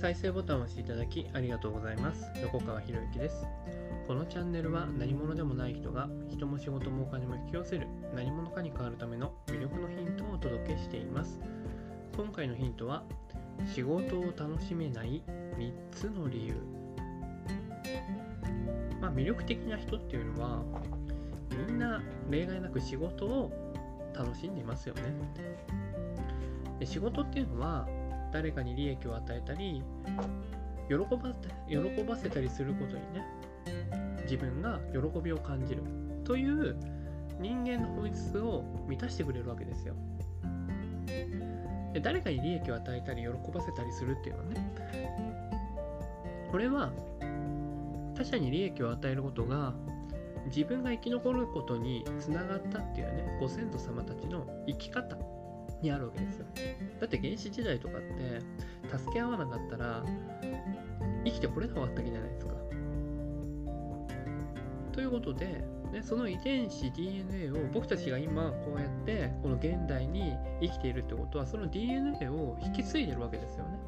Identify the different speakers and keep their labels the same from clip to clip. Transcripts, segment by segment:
Speaker 1: 再生ボタンを押していただきありがとうございます。横川博之です。このチャンネルは何者でもない人が人も仕事もお金も引き寄せる何者かに変わるための魅力のヒントをお届けしています。今回のヒントは仕事を楽しめない3つの理由。まあ魅力的な人っていうのはみんな例外なく仕事を楽しんでいますよね。で仕事っていうのは誰かに利益を与えたり喜ばせ喜ばせたりすることにね自分が喜びを感じる。という人間の本質を満たしてくれるわけですよ。で誰かに利益を与えたり喜ばせたりするっていうのはねこれは他者に利益を与えることが自分が生き残ることにつながったっていうねご先祖様たちの生き方。にあるわけですよ。だって原始時代とかって助け合わなかったら生きてこれなかったわけじゃないですか。ということで、ね、その遺伝子 DNA を僕たちが今こうやってこの現代に生きているってことはその DNA を引き継いでるわけですよね。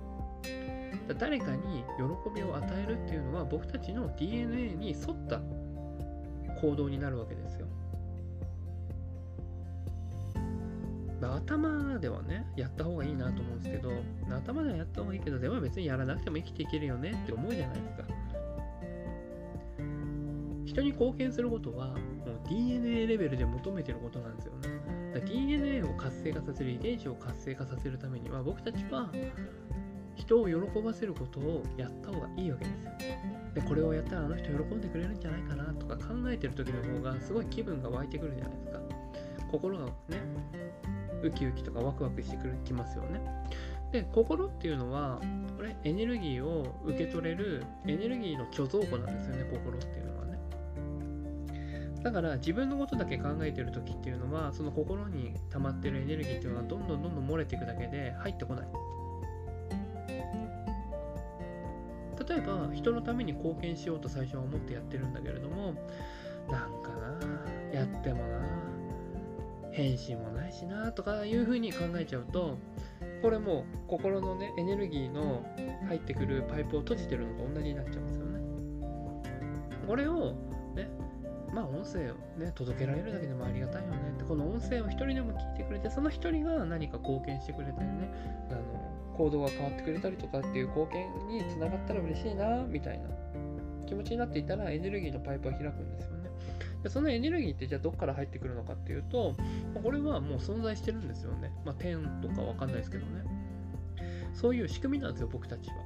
Speaker 1: だ誰かに喜びを与えるっていうのは僕たちの DNA に沿った行動になるわけですよ。頭ではね、やった方がいいなと思うんですけど、頭ではやった方がいいけど、でも別にやらなくても生きていけるよねって思うじゃないですか。人に貢献することは、もう DNA レベルで求めてることなんですよね。DNA を活性化させる、遺伝子を活性化させるためには、僕たちは人を喜ばせることをやった方がいいわけですよ。で、これをやったらあの人喜んでくれるんじゃないかなとか考えてる時の方がすごい気分が湧いてくるじゃないですか。心がね、ウキウキとかワクワクしてくるきますよね。で、心っていうのは、これエネルギーを受け取れるエネルギーの貯蔵庫なんですよね、心っていうのはね。だから自分のことだけ考えてる時っていうのは、その心に溜まってるエネルギーっていうのはどんどんどんどん漏れていくだけで入ってこない。例えば人のために貢献しようと最初は思ってやってるんだけれどもなんかなやってもな返信もないしなとかいうふうに考えちゃうとこれもう心のねエネルギーの入ってくるパイプを閉じてるのと同じになっちゃうんですよねこれをねまあ音声をね届けられるだけでもありがたいよねってこの音声を一人でも聞いてくれてその一人が何か貢献してくれたりねあの行動が変わってくれたりとかっていう貢献につながったら嬉しいなみたいな気持ちになっていたらエネルギーのパイプは開くんですよ。でそのエネルギーってじゃあどっから入ってくるのかっていうとこれはもう存在してるんですよね。まあ天とかわかんないですけどね。そういう仕組みなんですよ僕たちは。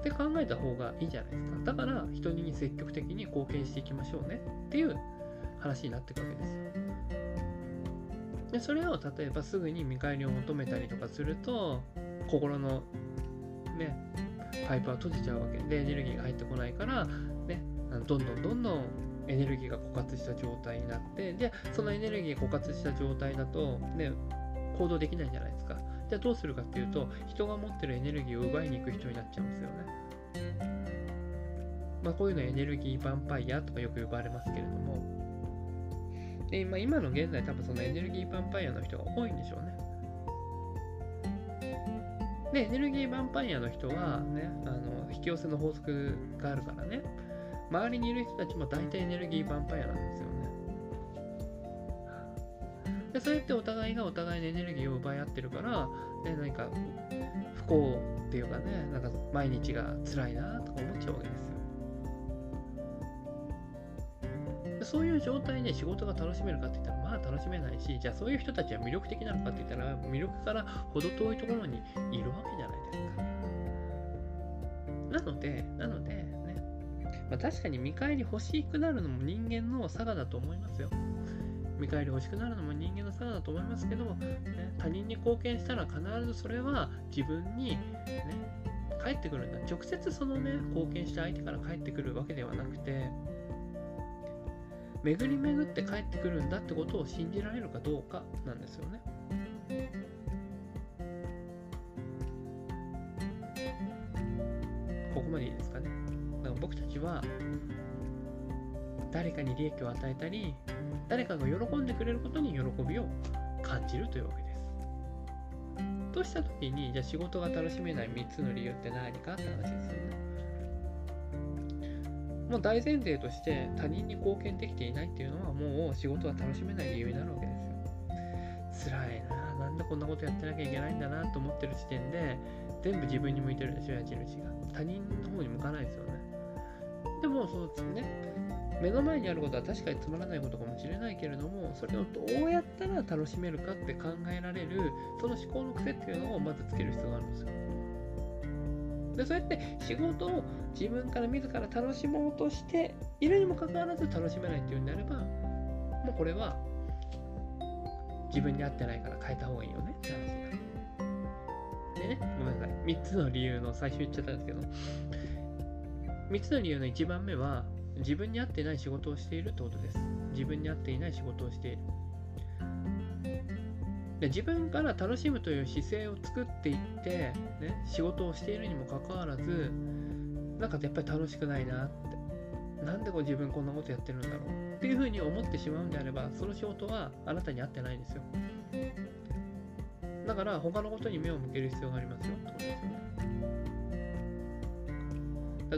Speaker 1: って考えた方がいいじゃないですか。だから人に積極的に貢献していきましょうねっていう話になっていくわけですよ。でそれを例えばすぐに見返りを求めたりとかすると心のねパイプは閉じちゃうわけでエネルギーが入ってこないからねどんどんどんどんエネルギーが枯渇した状態になってでそのエネルギー枯渇した状態だとね行動できないじゃないですか。じゃあどうするかっていうと人が持ってるエネルギーを奪いに行く人になっちゃうんですよね。まあこういうのエネルギーヴァンパイアとかよく呼ばれますけれども。で、まあ、今の現在多分そのエネルギーヴァンパイアの人が多いんでしょうね。で、エネルギーヴァンパイアの人はね、あの引き寄せの法則があるからね、周りにいる人たちも大体エネルギーヴァンパイアなんですよね。で、そうやってお互いがお互いのエネルギーを奪い合ってるから、ね、何か不幸っていうかね、なんか毎日が辛いなとか思っちゃうわけですよ。そういう状態で仕事が楽しめるかって言ったら、まあ楽しめないし、じゃあそういう人たちは魅力的なのかって言ったら、魅力から程遠いところにいるわけじゃないですか。なので、なので、まあ、確かに見返り欲しくなるのも人間の差がだと思いますよ。見返り欲しくなるのも人間の差だと思いますけど、ね、他人に貢献したら必ずそれは自分に、ね、返ってくるんだ。直接そのね、貢献した相手から返ってくるわけではなくて、巡り巡って帰ってくるんだってことを信じられるかどうかなんですよね。ここまでいいですかね。僕たちは誰かに利益を与えたり誰かが喜んでくれることに喜びを感じるというわけです。とした時にじゃあ仕事が楽しめない3つの理由って何かって話ですよね。もう大前提として他人に貢献できていないっていうのはもう仕事が楽しめない理由になるわけですよ。辛いな、なんでこんなことやってなきゃいけないんだなと思ってる時点で全部自分に向いてるでしょ、矢印が。他人の方に向かないですよね。でも、そのね、目の前にあることは確かにつまらないことかもしれないけれども、それをどうやったら楽しめるかって考えられる、その思考の癖っていうのをまずつける必要があるんですよ。でそうやって仕事を自分から自ら楽しもうとしているにもかかわらず楽しめないっていうんであればもうこれは自分に合ってないから変えた方がいいよねって話になる。でね、ごめんなさい。3つの理由の最初言っちゃったんですけど、3つの理由の1番目は、自分に合っていない仕事をしているってことです。自分に合っていない仕事をしている。で自分から楽しむという姿勢を作っていって、ね、仕事をしているにもかかわらずなんかやっぱり楽しくないなってなんでこう自分こんなことやってるんだろうっていうふうに思ってしまうんであればその仕事はあなたに合ってないんですよだから他のことに目を向ける必要がありますよってことですよね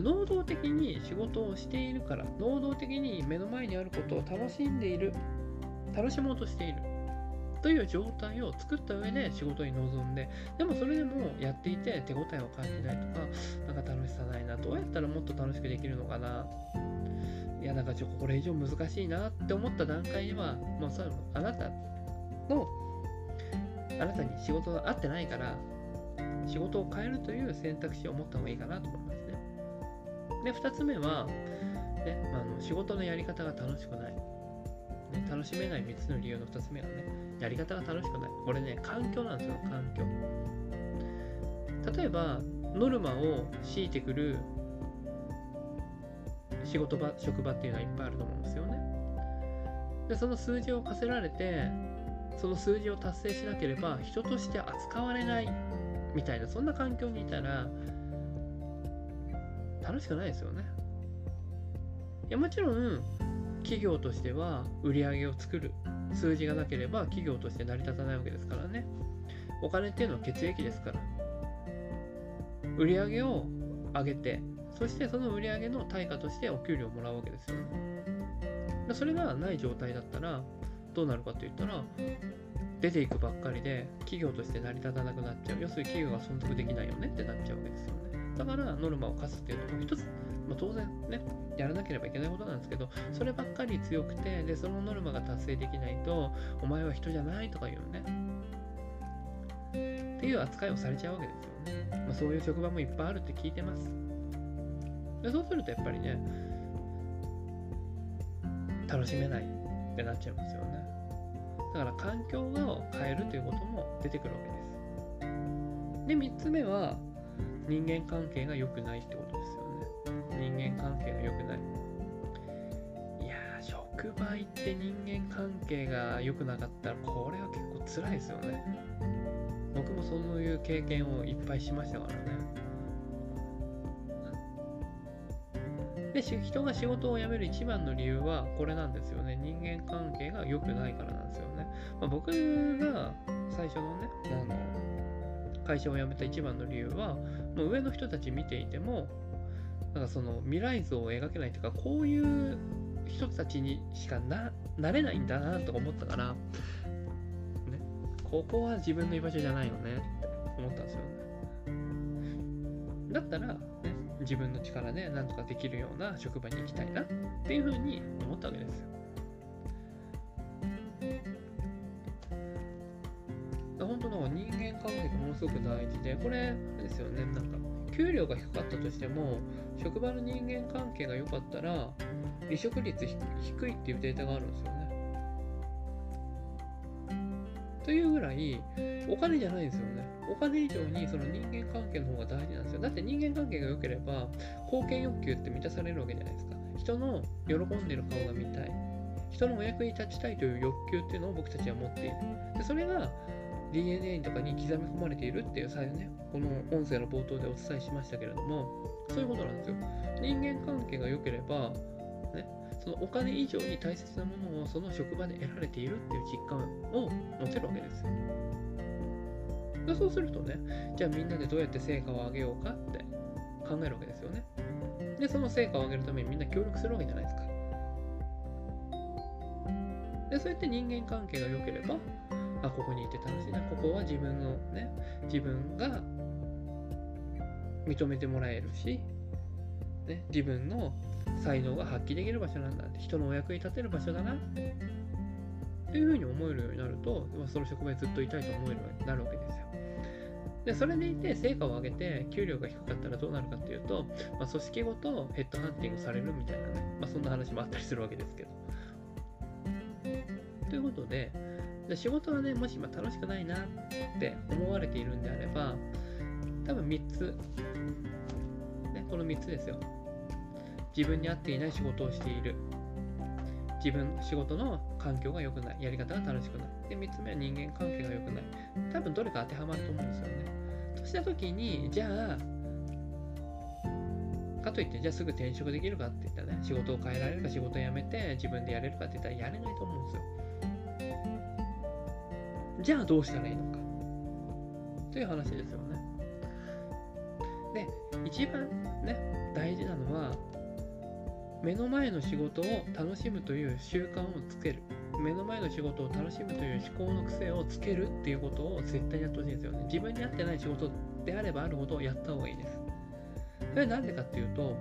Speaker 1: 能動的に仕事をしているから能動的に目の前にあることを楽しんでいる楽しもうとしているという状態を作った上で仕事に臨んで、でもそれでもやっていて手応えを感じないとか、なんか楽しさないな、どうやったらもっと楽しくできるのかな、いや、なんかちょっとこれ以上難しいなって思った段階では、もうそあなたの、あなたに仕事が合ってないから、仕事を変えるという選択肢を持った方がいいかなと思いますね。で、2つ目は、ねまあ、の仕事のやり方が楽しくない。ね、楽しめない3つの理由の2つ目はね、やり方が楽しくない。これね、環境なんですよ、環境。例えば、ノルマを強いてくる仕事場、職場っていうのはいっぱいあると思うんですよね。で、その数字を課せられて、その数字を達成しなければ人として扱われないみたいな、そんな環境にいたら、楽しくないですよね。いや、もちろん、企業としては売り上げを作る。数字がなければ企業として成り立たないわけですからね。お金っていうのは血液ですから。売り上げを上げてそしてその売り上げの対価としてお給料をもらうわけですよね。それがない状態だったらどうなるかって言ったら出ていくばっかりで企業として成り立たなくなっちゃう。要するに企業が存続できないよねってなっちゃうわけですよね。だからノルマを課すっていうのも一つまあ、当然ね、やらなければいけないことなんですけど、そればっかり強くて、で、そのノルマが達成できないと、お前は人じゃないとか言うね。っていう扱いをされちゃうわけですよね。まあ、そういう職場もいっぱいあるって聞いてます。でそうするとやっぱりね、楽しめないってなっちゃいますよね。だから環境を変えるということも出てくるわけです。で、3つ目は人間関係が良くないってことですよね。人間関係が良くない。いやー、職場行って人間関係が良くなかったら、これは結構辛いですよね。僕もそういう経験をいっぱいしましたからね。で、人が仕事を辞める一番の理由はこれなんですよね。人間関係が良くないからなんですよね。まあ、僕が最初のね、あの会社を辞めた一番の理由は、もう上の人たち見ていても、なんかその未来像を描けないというか、こういう人たちにしかななれないんだなとか思ったから、ね、ここは自分の居場所じゃないよねって思ったんですよね。だったら、ね、自分の力で何とかできるような職場に行きたいなっていうふうに思ったわけですよ。本当の人間関係がものすごく大事で、これ、あれですよね、なんか、給料が低かったとしても、職場の人間関係が良かったら、離職率低いっていうデータがあるんですよね。というぐらい、お金じゃないんですよね。お金以上にその人間関係の方が大事なんですよ。だって人間関係が良ければ、貢献欲求って満たされるわけじゃないですか。人の喜んでる顔が見たい。人のお役に立ちたいという欲求っていうのを僕たちは持っている。でそれが DNA とかに刻み込まれているっていう際ね、この音声の冒頭でお伝えしましたけれども、そういうことなんですよ。人間関係が良ければ、ね、そのお金以上に大切なものをその職場で得られているっていう実感を持てるわけですよ。でそうするとね、じゃあみんなでどうやって成果を上げようかって考えるわけですよね。で、その成果を上げるためにみんな協力するわけじゃないですか。で、そうやって人間関係が良ければ、あ、ここにいて楽しいな、ここは自分のね、自分が認めてもらえるし、ね、自分の才能が発揮できる場所なんだって、人のお役に立てる場所だなっていうふうに思えるようになると、その職場にずっといたいと思えるようになるわけですよ。で、それでいて成果を上げて給料が低かったらどうなるかっていうと、まあ、組織ごとヘッドハンティングされるみたいなね、まあ、そんな話もあったりするわけですけど。ということで、で仕事はね、もし今楽しくないなって思われているんであれば、多分3つ、ね、この3つですよ。自分に合っていない仕事をしている。自分、仕事の環境が良くない。やり方が楽しくない。で、3つ目は人間関係が良くない。多分どれか当てはまると思うんですよね。とした時に、じゃあ、かといって、じゃあすぐ転職できるかって言ったらね、仕事を変えられるか、仕事を辞めて自分でやれるかって言ったらやれないと思うんですよ。じゃあどうしたらいいのか。という話ですよね。で、一番ね、大事なのは、目の前の仕事を楽しむという習慣をつける。目の前の仕事を楽しむという思考の癖をつけるっていうことを絶対やってほしいんですよね。自分に合ってない仕事であればあるほどやった方がいいです。それはなんでかっていうと、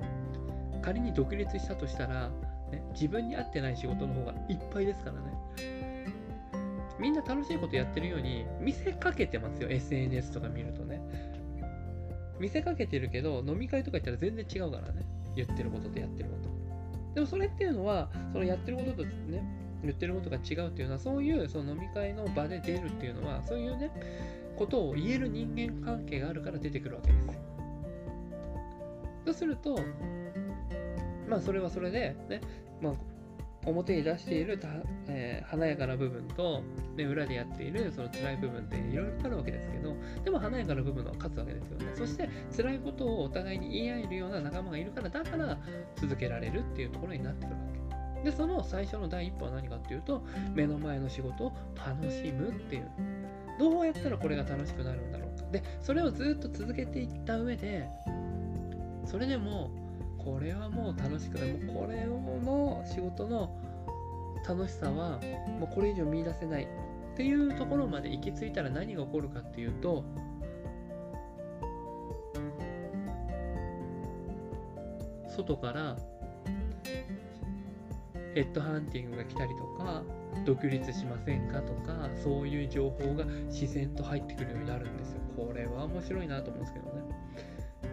Speaker 1: 仮に独立したとしたら、ね、自分に合ってない仕事の方がいっぱいですからね。みんな楽しいことやってるように見せかけてますよ、SNS とか見るとね。見せかけてるけど、飲み会とか行ったら全然違うからね。言ってることとやってること。でもそれっていうのは、そのやってることとね、言ってることが違うっていうのは、そういうその飲み会の場で出るっていうのは、そういうね、ことを言える人間関係があるから出てくるわけですよ。とすると、まあそれはそれで、ね、表に出しているえー、華やかな部分と、ね、裏でやっているその辛い部分っていろいろあるわけですけど、でも華やかな部分は勝つわけですよね。そして辛いことをお互いに言い合えるような仲間がいるから、だから続けられるっていうところになってくるわけ。で、その最初の第一歩は何かっていうと、目の前の仕事を楽しむっていう。どうやったらこれが楽しくなるんだろうか。で、それをずっと続けていった上で、それでも、これはもう楽しくない。もうこれの仕事の楽しさはもうこれ以上見出せないっていうところまで行き着いたら何が起こるかっていうと外からヘッドハンティングが来たりとか独立しませんかとかそういう情報が自然と入ってくるようになるんですよこれは面白いなと思うんですけどね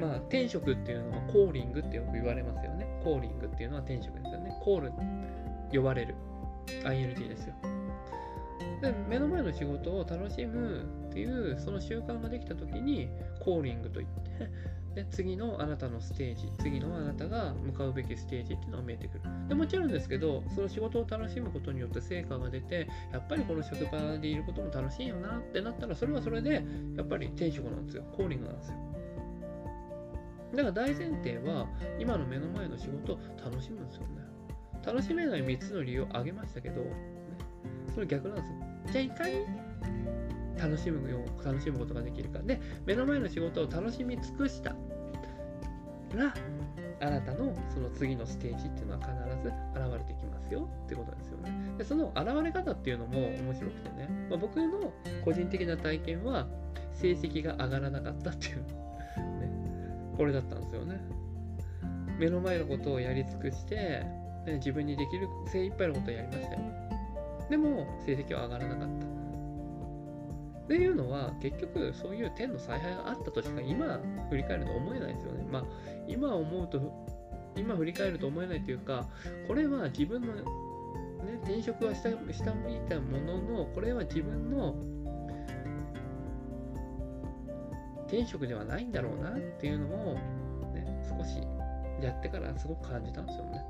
Speaker 1: まあ転職っていうのはコーリングってよく言われますよね。コーリングっていうのは転職ですよね。コール呼ばれる。INT ですよ。で目の前の仕事を楽しむっていうその習慣ができた時にコーリングといって で次のあなたのステージ次のあなたが向かうべきステージっていうのが見えてくる。でもちろんですけどその仕事を楽しむことによって成果が出てやっぱりこの職場でいることも楽しいよなってなったらそれはそれでやっぱり転職なんですよ。コーリングなんですよ。だから大前提は今の目の前の仕事を楽しむんですよね楽しめない3つの理由を挙げましたけど、ね、それ逆なんですよ。じゃあいかに楽しむよう楽しむことができるか。で、目の前の仕事を楽しみ尽くしたら、あなたのその次のステージっていうのは必ず現れてきますよってことですよね。で、その現れ方っていうのも面白くてね、まあ、僕の個人的な体験は、成績が上がらなかったっていう、これだったんですよね。目の前のことをやり尽くして、ね、自分にできる精一杯のことをやりましたよ。でも、成績は上がらなかった。っていうのは、結局、そういう天の采配があったとしか今振り返ると思えないですよね。まあ、今思うと、今振り返ると思えないというか、これは自分の、ね、転職はした下向いたものの、これは自分の転職ではないんだろうなっていうのを、ね、少しやってからすごく感じたんですよね。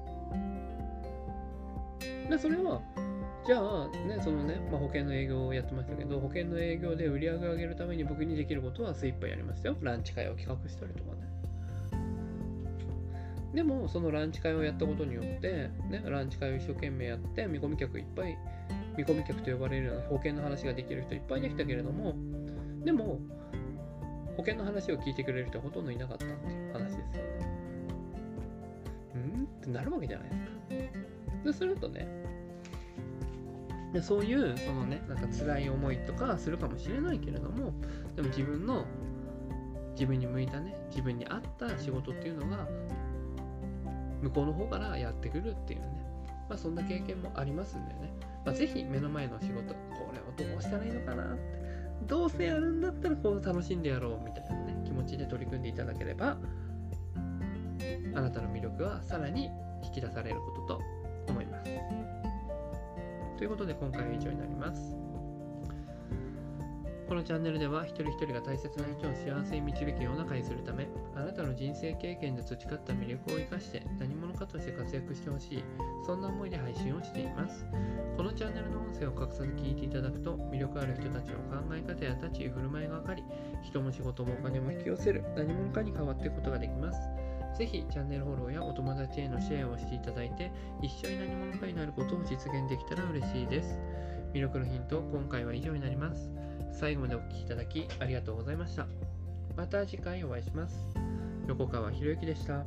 Speaker 1: で、それは、じゃあ、ね、そのね、まあ、保険の営業をやってましたけど、保険の営業で売り上げを上げるために僕にできることは精一杯やりましたよ。ランチ会を企画したりとかね。でも、そのランチ会をやったことによって、ね、ランチ会を一生懸命やって、見込み客いっぱい、見込み客と呼ばれるような保険の話ができる人いっぱいできたけれども、でも保険の話を聞いてくれる人ほとんどいなかったっていう話ですよね。うん？ってなるわけじゃないですか。でするとねでそういうそのねなんか辛い思いとかするかもしれないけれどもでも自分の自分に向いたね自分に合った仕事っていうのが向こうの方からやってくるっていうね。まあそんな経験もありますんでね、まあ、ぜひ目の前の仕事これをどうしたらいいのかなって。どうせやるんだったらこう楽しんでやろうみたいなね気持ちで取り組んでいただければあなたの魅力はさらに引き出されることと思います。ということで今回は以上になります。このチャンネルでは一人一人が大切な人を幸せに導く世の中にするためあなたの人生経験で培った魅力を生かして何者かとして活躍してほしいそんな思いで配信をしていますャンネルの音声を隠さず聞いていただくと魅力ある人たちの考え方や立ち居振る舞いが分かり人も仕事もお金も引き寄せる何者かに変わっていくことができます。ぜひチャンネルフォローやお友達へのシェアをしていただいて一緒に何者かになることを実現できたら嬉しいです。魅力のヒント今回は以上になります。最後までお聴きいただきありがとうございました。また次回お会いします。横川博之でした。